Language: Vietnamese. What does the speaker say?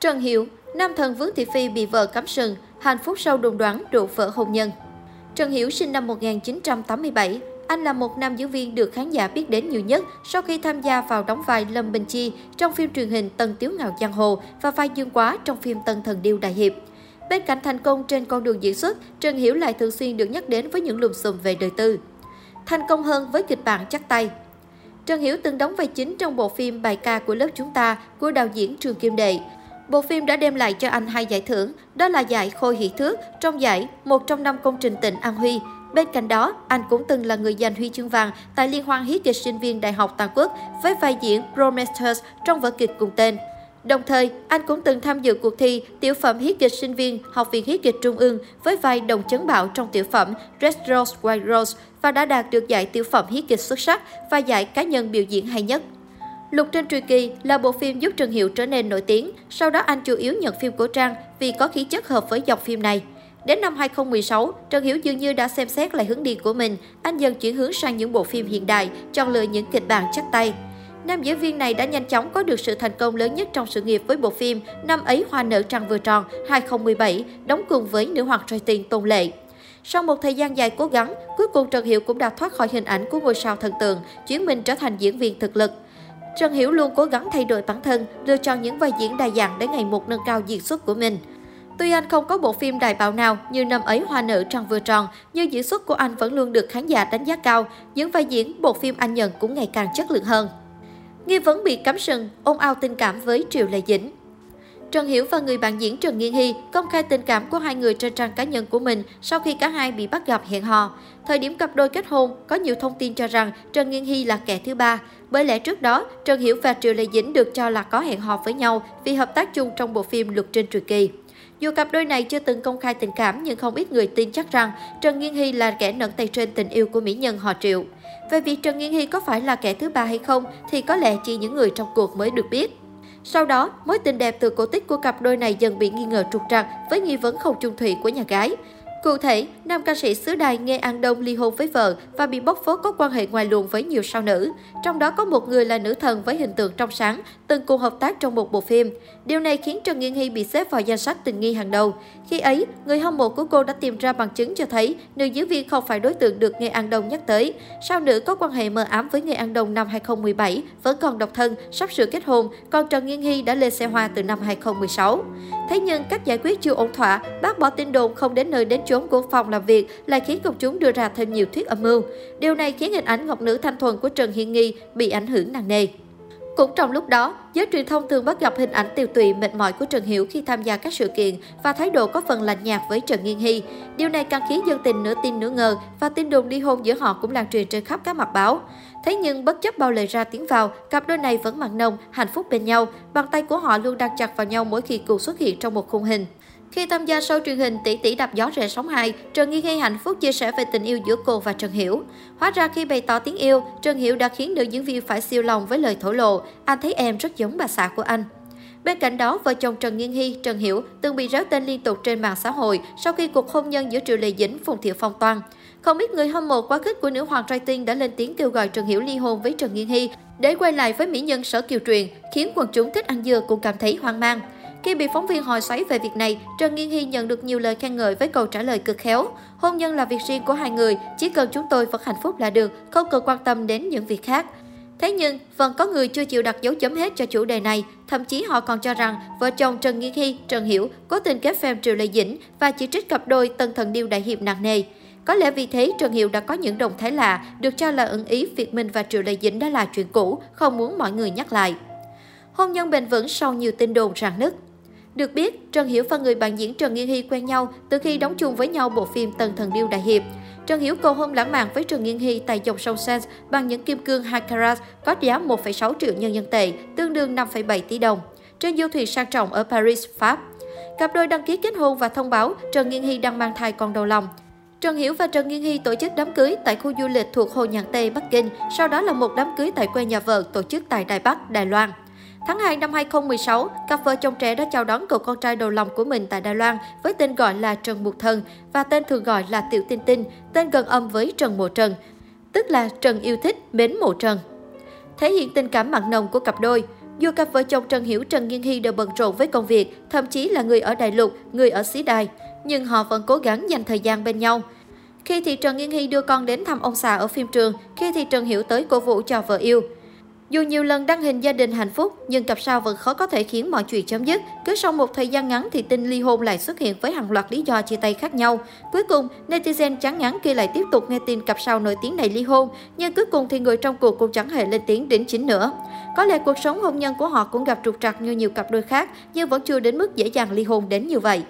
Trần Hiểu, nam thần Vướng Thị Phi bị vợ cắm sừng, hạnh phúc sau đồn đoán đổ vỡ hôn nhân. Trần Hiểu sinh năm 1987, anh là một nam diễn viên được khán giả biết đến nhiều nhất sau khi tham gia vào đóng vai Lâm Bình Chi trong phim truyền hình Tân Tiếu Ngạo Giang Hồ và vai Dương Quá trong phim Tân Thần Điêu Đại Hiệp. Bên cạnh thành công trên con đường diễn xuất, Trần Hiểu lại thường xuyên được nhắc đến với những lùm xùm về đời tư. Thành công hơn với kịch bản chắc tay. Trần Hiểu từng đóng vai chính trong bộ phim Bài ca của lớp chúng ta của đạo diễn Trường Kim Đệ. Bộ phim đã đem lại cho anh hai giải thưởng, đó là giải Khôi Hỷ Thước trong giải Một trong năm công trình tỉnh An Huy. Bên cạnh đó, anh cũng từng là người giành huy chương vàng tại Liên hoan hí kịch sinh viên Đại học Toàn quốc với vai diễn Prometheus trong vở kịch cùng tên. Đồng thời, anh cũng từng tham dự cuộc thi tiểu phẩm hí kịch sinh viên Học viện hí kịch Trung ương với vai Đồng Chấn Bảo trong tiểu phẩm Red Rose White Rose và đã đạt được giải tiểu phẩm hí kịch xuất sắc và giải cá nhân biểu diễn hay nhất. Lục Trên Truyền Kỳ là bộ phim giúp Trần Hiệu trở nên nổi tiếng, sau đó anh chủ yếu nhận phim cổ trang vì có khí chất hợp với dòng phim này. Đến năm 2016, Trần Hiểu dường như đã xem xét lại hướng đi của mình, anh dần chuyển hướng sang những bộ phim hiện đại, chọn lựa những kịch bản chắc tay. Nam diễn viên này đã nhanh chóng có được sự thành công lớn nhất trong sự nghiệp với bộ phim Năm ấy hoa nở trăng vừa tròn 2017, đóng cùng với nữ hoàng rating Tôn Lệ. Sau một thời gian dài cố gắng, cuối cùng Trần Hiểu cũng đã thoát khỏi hình ảnh của ngôi sao thần tượng, chuyển mình trở thành diễn viên thực lực. Trần Hiểu luôn cố gắng thay đổi bản thân, lựa chọn những vai diễn đa dạng để ngày một nâng cao diễn xuất của mình. Tuy anh không có bộ phim đại bạo nào như năm ấy Hoa nở trăng vừa tròn, nhưng diễn xuất của anh vẫn luôn được khán giả đánh giá cao. Những vai diễn bộ phim anh nhận cũng ngày càng chất lượng hơn. Nghi vấn bị cắm sừng, ôm ao tình cảm với Triệu Lệ Dĩnh. Trần Hiểu và người bạn diễn Trần Nghiên Hy công khai tình cảm của hai người trên trang cá nhân của mình sau khi cả hai bị bắt gặp hẹn hò. Thời điểm cặp đôi kết hôn, có nhiều thông tin cho rằng Trần Nghiên Hy là kẻ thứ ba. Bởi lẽ trước đó, Trần Hiểu và Triệu Lệ Dĩnh được cho là có hẹn hò với nhau vì hợp tác chung trong bộ phim Luật trên Trừ kỳ. Dù cặp đôi này chưa từng công khai tình cảm nhưng không ít người tin chắc rằng Trần Nghiên Hy là kẻ nẫn tay trên tình yêu của mỹ nhân họ Triệu. Về việc Trần Nghiên Hy có phải là kẻ thứ ba hay không thì có lẽ chỉ những người trong cuộc mới được biết. Sau đó, mối tình đẹp từ cổ tích của cặp đôi này dần bị nghi ngờ trục trặc với nghi vấn không chung thủy của nhà gái. Cụ thể, nam ca sĩ xứ đài Nghe An Đông ly hôn với vợ và bị bóc phốt có quan hệ ngoài luồng với nhiều sao nữ. Trong đó có một người là nữ thần với hình tượng trong sáng, từng cùng hợp tác trong một bộ phim. Điều này khiến Trần Nghiên Hy bị xếp vào danh sách tình nghi hàng đầu. Khi ấy, người hâm mộ của cô đã tìm ra bằng chứng cho thấy nữ diễn viên không phải đối tượng được Nghe An Đông nhắc tới. Sao nữ có quan hệ mờ ám với Nghe An Đông năm 2017, vẫn còn độc thân, sắp sửa kết hôn, còn Trần Nghiên Hy đã lên xe hoa từ năm 2016. Thế nhưng cách giải quyết chưa ổn thỏa, bác bỏ tin đồn không đến nơi đến chốn của phòng làm việc lại khiến công chúng đưa ra thêm nhiều thuyết âm mưu. Điều này khiến hình ảnh ngọc nữ thanh thuần của Trần Hiên Nghi bị ảnh hưởng nặng nề. Cũng trong lúc đó, giới truyền thông thường bắt gặp hình ảnh tiêu tụy mệt mỏi của Trần Hiểu khi tham gia các sự kiện và thái độ có phần lạnh nhạt với Trần Nghiên Hy. Điều này càng khiến dân tình nửa tin nửa ngờ và tin đồn ly hôn giữa họ cũng lan truyền trên khắp các mặt báo. Thế nhưng bất chấp bao lời ra tiếng vào, cặp đôi này vẫn mặn nồng, hạnh phúc bên nhau. Bàn tay của họ luôn đang chặt vào nhau mỗi khi cùng xuất hiện trong một khung hình. Khi tham gia show truyền hình Tỷ tỷ đạp gió rẽ sóng 2, Trần Nghi Hy hạnh phúc chia sẻ về tình yêu giữa cô và Trần Hiểu. Hóa ra khi bày tỏ tiếng yêu, Trần Hiểu đã khiến nữ diễn viên phải siêu lòng với lời thổ lộ. Anh thấy em rất giống bà xã của anh. Bên cạnh đó, vợ chồng Trần Nghiên Hy, Trần Hiểu từng bị réo tên liên tục trên mạng xã hội sau khi cuộc hôn nhân giữa Triệu Lệ Dĩnh, Phùng Thiệu Phong toan. Không ít người hâm mộ quá khích của nữ hoàng trai tiên đã lên tiếng kêu gọi Trần Hiểu ly hôn với Trần Nghiên Hy để quay lại với mỹ nhân sở kiều truyền, khiến quần chúng thích ăn dưa cũng cảm thấy hoang mang. Khi bị phóng viên hỏi xoáy về việc này, Trần Nghiên Hy nhận được nhiều lời khen ngợi với câu trả lời cực khéo. Hôn nhân là việc riêng của hai người, chỉ cần chúng tôi vẫn hạnh phúc là được, không cần quan tâm đến những việc khác. Thế nhưng, vẫn có người chưa chịu đặt dấu chấm hết cho chủ đề này. Thậm chí họ còn cho rằng vợ chồng Trần Nghiên Hy, Trần Hiểu cố tình kết phim Triệu Lệ Dĩnh và chỉ trích cặp đôi Tân Thần Điêu Đại Hiệp nặng nề. Có lẽ vì thế Trần Hiệu đã có những động thái lạ, được cho là ẩn ý việc mình và Triệu Lệ Dĩnh đã là chuyện cũ, không muốn mọi người nhắc lại. Hôn nhân bền vững sau nhiều tin đồn rạn nứt được biết, Trần Hiểu và người bạn diễn Trần Nghiên Hy quen nhau từ khi đóng chung với nhau bộ phim Tần Thần Điêu Đại Hiệp. Trần Hiểu cầu hôn lãng mạn với Trần Nghiên Hy tại dòng sông Seine bằng những kim cương 2 carat có giá 1,6 triệu nhân dân tệ, tương đương 5,7 tỷ đồng, trên du thuyền sang trọng ở Paris, Pháp. Cặp đôi đăng ký kết hôn và thông báo Trần Nghiên Hy đang mang thai con đầu lòng. Trần Hiểu và Trần Nghiên Hy tổ chức đám cưới tại khu du lịch thuộc Hồ Nhạn Tây, Bắc Kinh, sau đó là một đám cưới tại quê nhà vợ tổ chức tại Đài Bắc, Đài Loan. Tháng 2 năm 2016, cặp vợ chồng trẻ đã chào đón cậu con trai đầu lòng của mình tại Đài Loan với tên gọi là Trần Mục Thần và tên thường gọi là Tiểu Tinh Tinh, tên gần âm với Trần Mộ Trần, tức là Trần yêu thích, mến Mộ Trần. Thể hiện tình cảm mặn nồng của cặp đôi, Dù cặp vợ chồng Trần Hiểu Trần Nghiên Hy đều bận rộn với công việc, thậm chí là người ở Đại Lục, người ở xí đài, nhưng họ vẫn cố gắng dành thời gian bên nhau. Khi thì Trần Nghiên Hy đưa con đến thăm ông xã ở phim trường, khi thì Trần Hiểu tới cổ vũ cho vợ yêu. Dù nhiều lần đăng hình gia đình hạnh phúc, nhưng cặp sao vẫn khó có thể khiến mọi chuyện chấm dứt. Cứ sau một thời gian ngắn thì tin ly hôn lại xuất hiện với hàng loạt lý do chia tay khác nhau. Cuối cùng, netizen chán ngắn khi lại tiếp tục nghe tin cặp sao nổi tiếng này ly hôn, nhưng cuối cùng thì người trong cuộc cũng chẳng hề lên tiếng đến chính nữa. Có lẽ cuộc sống hôn nhân của họ cũng gặp trục trặc như nhiều cặp đôi khác, nhưng vẫn chưa đến mức dễ dàng ly hôn đến như vậy.